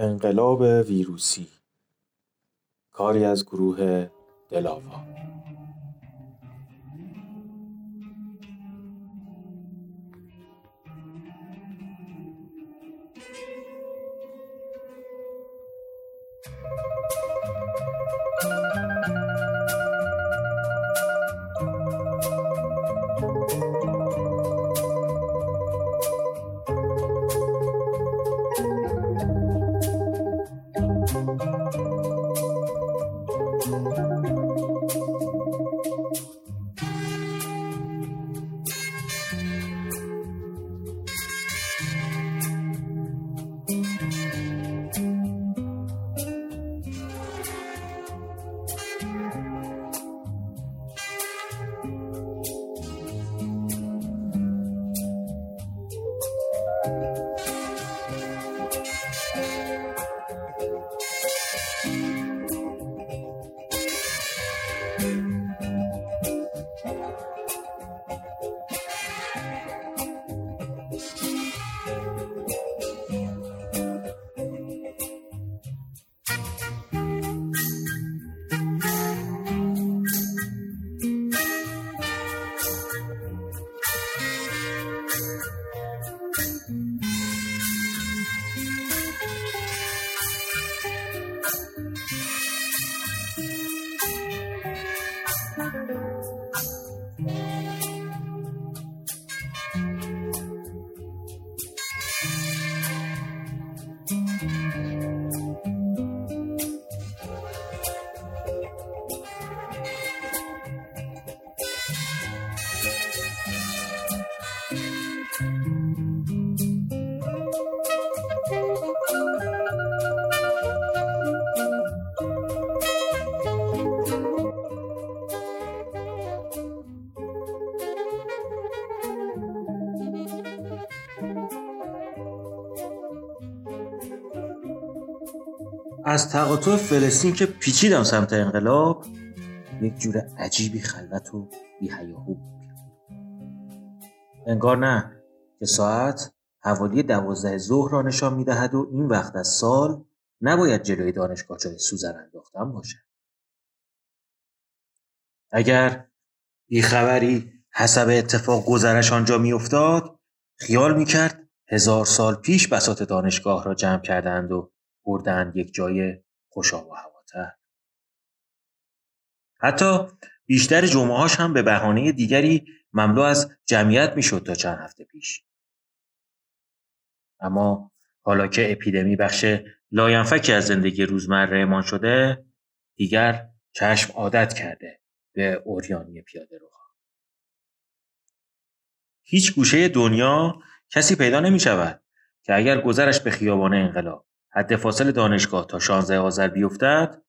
انقلاب ویروسی. کاری از گروه دلاوا از تقاطع فلسطین که پیچیدم سمت انقلاب یک جور عجیبی خلوت و بیهیاهو انگار نه که ساعت حوالی دوازده ظهر را نشان می‌دهد و این وقت از سال نباید جلوی دانشگاه جای سوزن انداختن باشه اگر بیخبری حسب اتفاق گذرش آنجا میافتاد خیال می‌کرد هزار سال پیش بسات دانشگاه را جمع کردند و بردند یک جای خوشا و هواتر. حتی بیشتر جمعهاش هم به بهانه دیگری مملو از جمعیت می‌شد تا چند هفته پیش. اما حالا که اپیدمی بخش لاینفکی از زندگی روزمرهمان شده دیگر چشم عادت کرده به اوریانی پیاده رو. هیچ گوشه دنیا کسی پیدا نمی شود که اگر گذرش به خیابان انقلاب حد فاصل دانشگاه تا 16 آذر بیفتد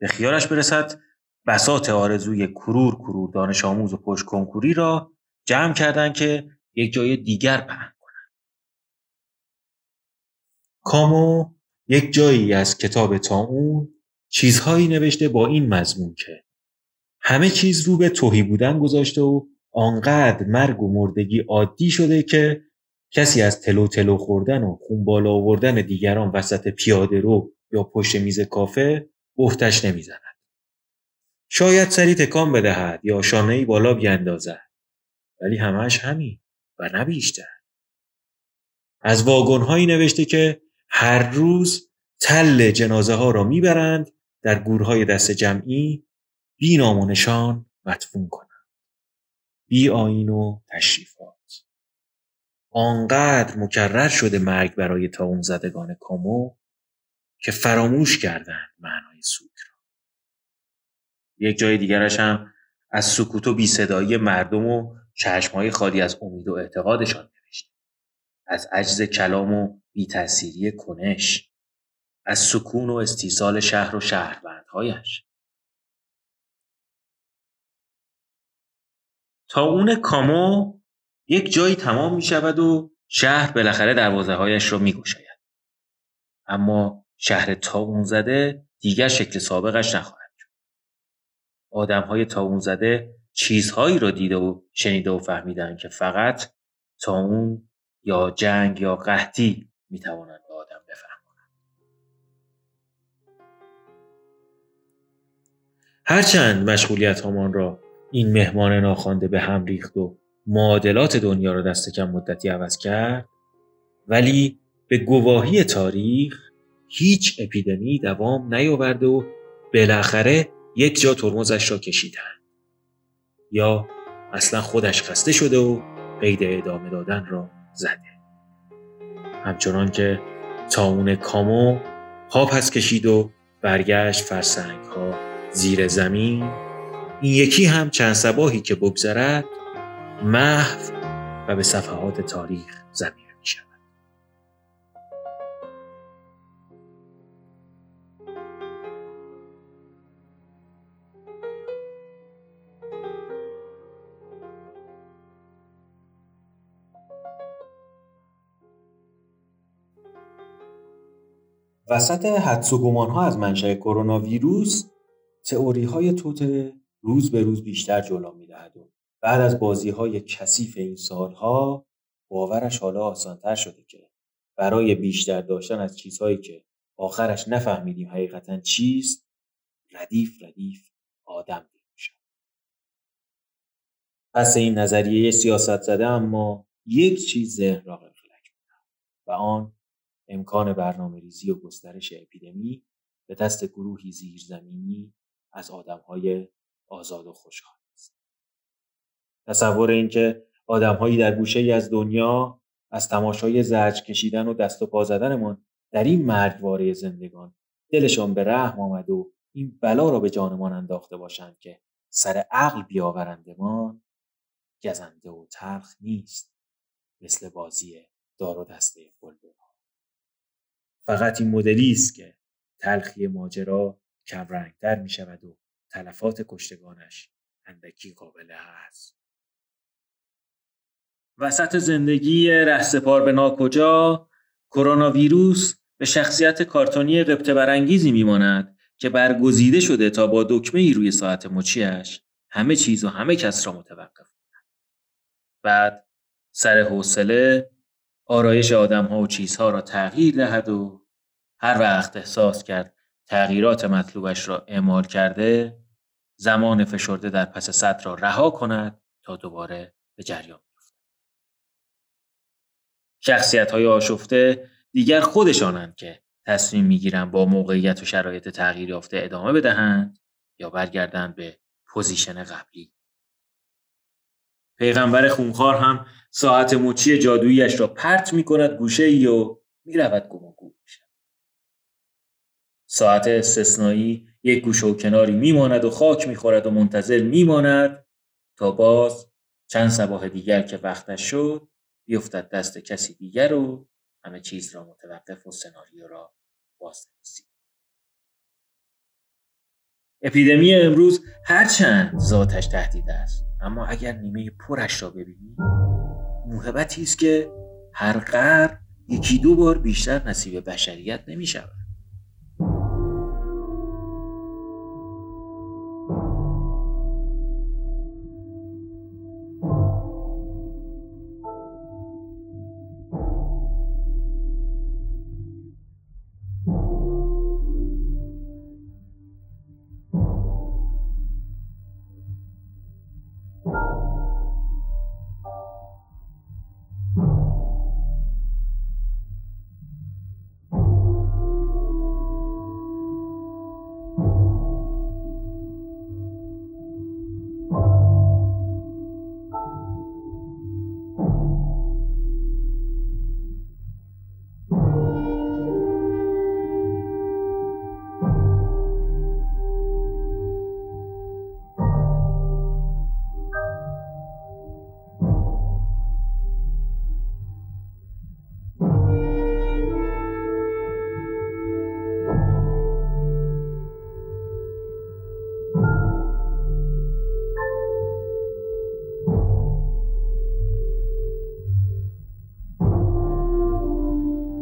به خیالش برسد بسات آرزوی کرور کرور دانش آموز و پشت کنکوری را جمع کردند که یک جای دیگر پهن کنند. کامو یک جایی از کتاب تا اون چیزهایی نوشته با این مضمون که همه چیز رو به توهی بودن گذاشته و آنقدر مرگ و مردگی عادی شده که کسی از تلو تلو خوردن و خون بالا آوردن دیگران وسط پیاده رو یا پشت میز کافه بهتش نمی‌زند. شاید سری تکان بدهد یا شانه بالا بیاندازد ولی همش همین و نه بیشتر. از واگن هایی نوشته که هر روز تل جنازه ها را می‌برند در گورهای دست جمعی بی نام و نشان مدفون کنند. بی آین و تشریفات. آنقدر مکرر شده مرگ برای تا اون زدگان کامو که فراموش کردند معنای سوک را. یک جای دیگرش هم از سکوت و بیصدایی مردم و چشمهای خالی از امید و اعتقادشان نوشته از عجز کلام و بیتأثیری کنش. از سکون و استیصال شهر و شهروندهایش. تا اون کامو یک جایی تمام می شود و شهر بالاخره دروازه هایش را می گوشاید. اما شهر تاون زده دیگر شکل سابقش نخواهد شد. آدم های تاون زده چیزهایی را دیده و شنیده و فهمیدن که فقط تاون یا جنگ یا قحطی می توانند به آدم بفهمانند. هرچند مشغولیت همان را این مهمان ناخوانده به هم ریخت و معادلات دنیا را دست کم مدتی عوض کرد ولی به گواهی تاریخ هیچ اپیدمی دوام نیاورده و بالاخره یک جا ترمزش را کشیدن یا اصلا خودش خسته شده و قید ادامه دادن را زده. همچنان که تاون کامو پا پس کشید و برگشت فرسنگ ها زیر زمین این یکی هم چند سباهی که بگذرد محو و به صفحات تاریخ زمین می شود. وسط حدس و گمان ها از منشأ کرونا ویروس تئوری های توته روز به روز بیشتر جلو می‌دهد و بعد از بازی های کثیف این سالها باورش حالا آسانتر شده که برای بیشتر داشتن از چیزهایی که آخرش نفهمیدیم حقیقتا چیست ردیف ردیف آدم شد. پس این نظریه سیاست زده اما یک چیز ذهن را قفلک و آن امکان برنامه ریزی و گسترش اپیدمی به دست گروهی زیرزمینی از آدمهای آزاد و خوشحال. تصور اینکه آدمهایی در گوشه ای از دنیا از تماشای زرج کشیدن و دست و پا زدنمان در این مرگواره زندگان دلشان به رحم آمد و این بلا را به جانمان انداخته باشند که سر عقل بیاورندمان گزنده و تلخ نیست مثل بازی دار و دسته بلبل فقط این مدلی است که تلخی ماجرا کمرنگتر می شود و تلفات کشتگانش اندکی قابل است. وسط زندگی رهسپار به ناکجا کرونا ویروس به شخصیت کارتونی قبطه برانگیزی میماند که برگزیده شده تا با دکمه ای روی ساعت مچیش همه چیز و همه کس را متوقف کند. بعد سر حوصله آرایش آدم ها و چیزها را تغییر دهد و هر وقت احساس کرد تغییرات مطلوبش را اعمال کرده زمان فشرده در پس صد را رها کند تا دوباره به جریان شخصیت های آشفته دیگر خودشانند که تصمیم می‌گیرند با موقعیت و شرایط تغییر یافته ادامه بدهند یا برگردند به position قبلی. پیغمبر خونخوار هم ساعت مچی جادوییش را پرت می کند گوشه ای و می رود گم و ساعت استثنایی یک گوشه و کناری میماند و خاک می‌خورد و منتظر میماند تا باز چند صباح دیگر که وقتش شد بیفتد دست کسی دیگر و همه چیز را متوقف و سناریو را باز اپیدمی امروز هرچند ذاتش تهدید است اما اگر نیمه پرش را ببینی موهبتی است که هر قرن یکی دو بار بیشتر نصیب بشریت نمی شود.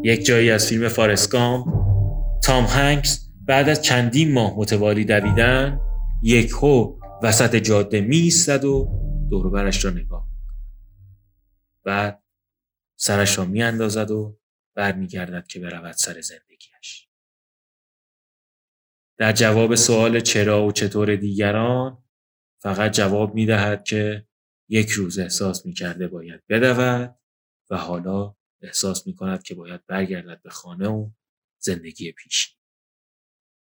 یک جایی از فیلم فارسکام تام هنگس بعد از چندین ماه متوالی دویدن یک هو وسط جاده می و دوروبرش را نگاه بعد سرش را می اندازد و برمیگردد که برود سر زندگیش در جواب سوال چرا و چطور دیگران فقط جواب می دهد که یک روز احساس می کرده باید بدود و حالا احساس می کند که باید برگردد به خانه و زندگی پیشی.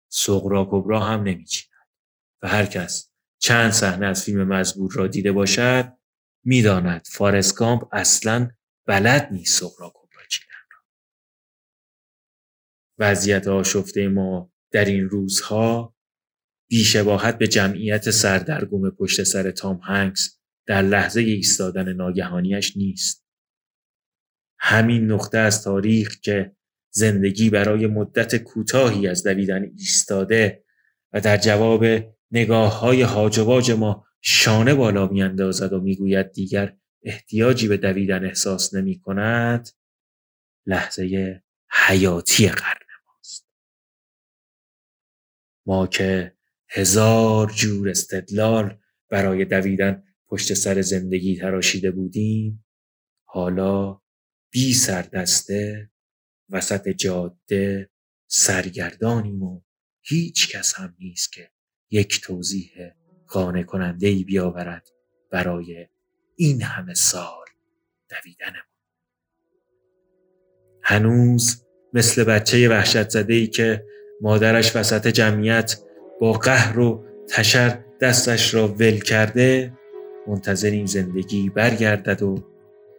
سغرا کبرا هم نمی و هر کس چند صحنه از فیلم مزبور را دیده باشد می‌داند فارسکامپ اصلا بلد نیست سغرا کبرا چیدن را. وضعیت آشفته ما در این روزها بیشباهت به جمعیت سردرگم پشت سر تام هنگس در لحظه ایستادن ناگهانیش نیست. همین نقطه از تاریخ که زندگی برای مدت کوتاهی از دویدن ایستاده و در جواب نگاه های هاج ما شانه بالا میاندازد و می‌گوید دیگر احتیاجی به دویدن احساس نمی کند لحظه حیاتی قرن ماست. ما که هزار جور استدلال برای دویدن پشت سر زندگی تراشیده بودیم حالا بی سردسته وسط جاده سرگردانیم و هیچ کس هم نیست که یک توضیح قانع کننده ای بیاورد برای این همه سال دویدنمون. هنوز مثل بچه وحشت زده ای که مادرش وسط جمعیت با قهر و تشر دستش را ول کرده منتظریم زندگی برگردد و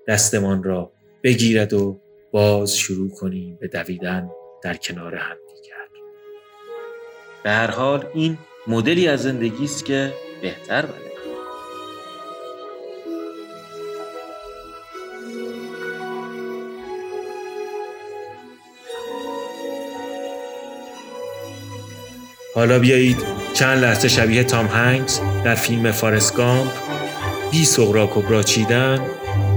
دستمان را بگیرد و باز شروع کنیم به دویدن در کنار هم دیگر. به هر حال این مدلی از زندگی است که بهتر بده حالا بیایید چند لحظه شبیه تام هنگز در فیلم فارسکامپ بی سغرا کبرا چیدن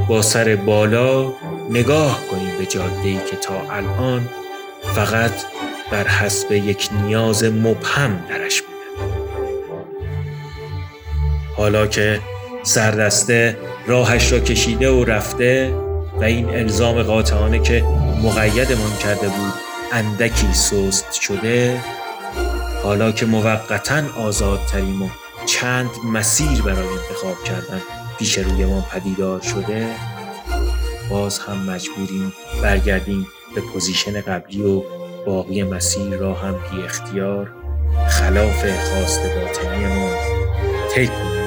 با سر بالا نگاه کنیم به جاده که تا الان فقط بر حسب یک نیاز مبهم درش بوده. حالا که سردسته راهش را کشیده و رفته و این الزام قاطعانه که مقیدمان کرده بود اندکی سست شده حالا که موقتا آزادتریم و چند مسیر برای انتخاب کردن پیش روی ما پدیدار شده باز هم مجبوریم برگردیم به position قبلی و باقی مسیر را هم بی اختیار خلاف خواست باطنی ما کنیم.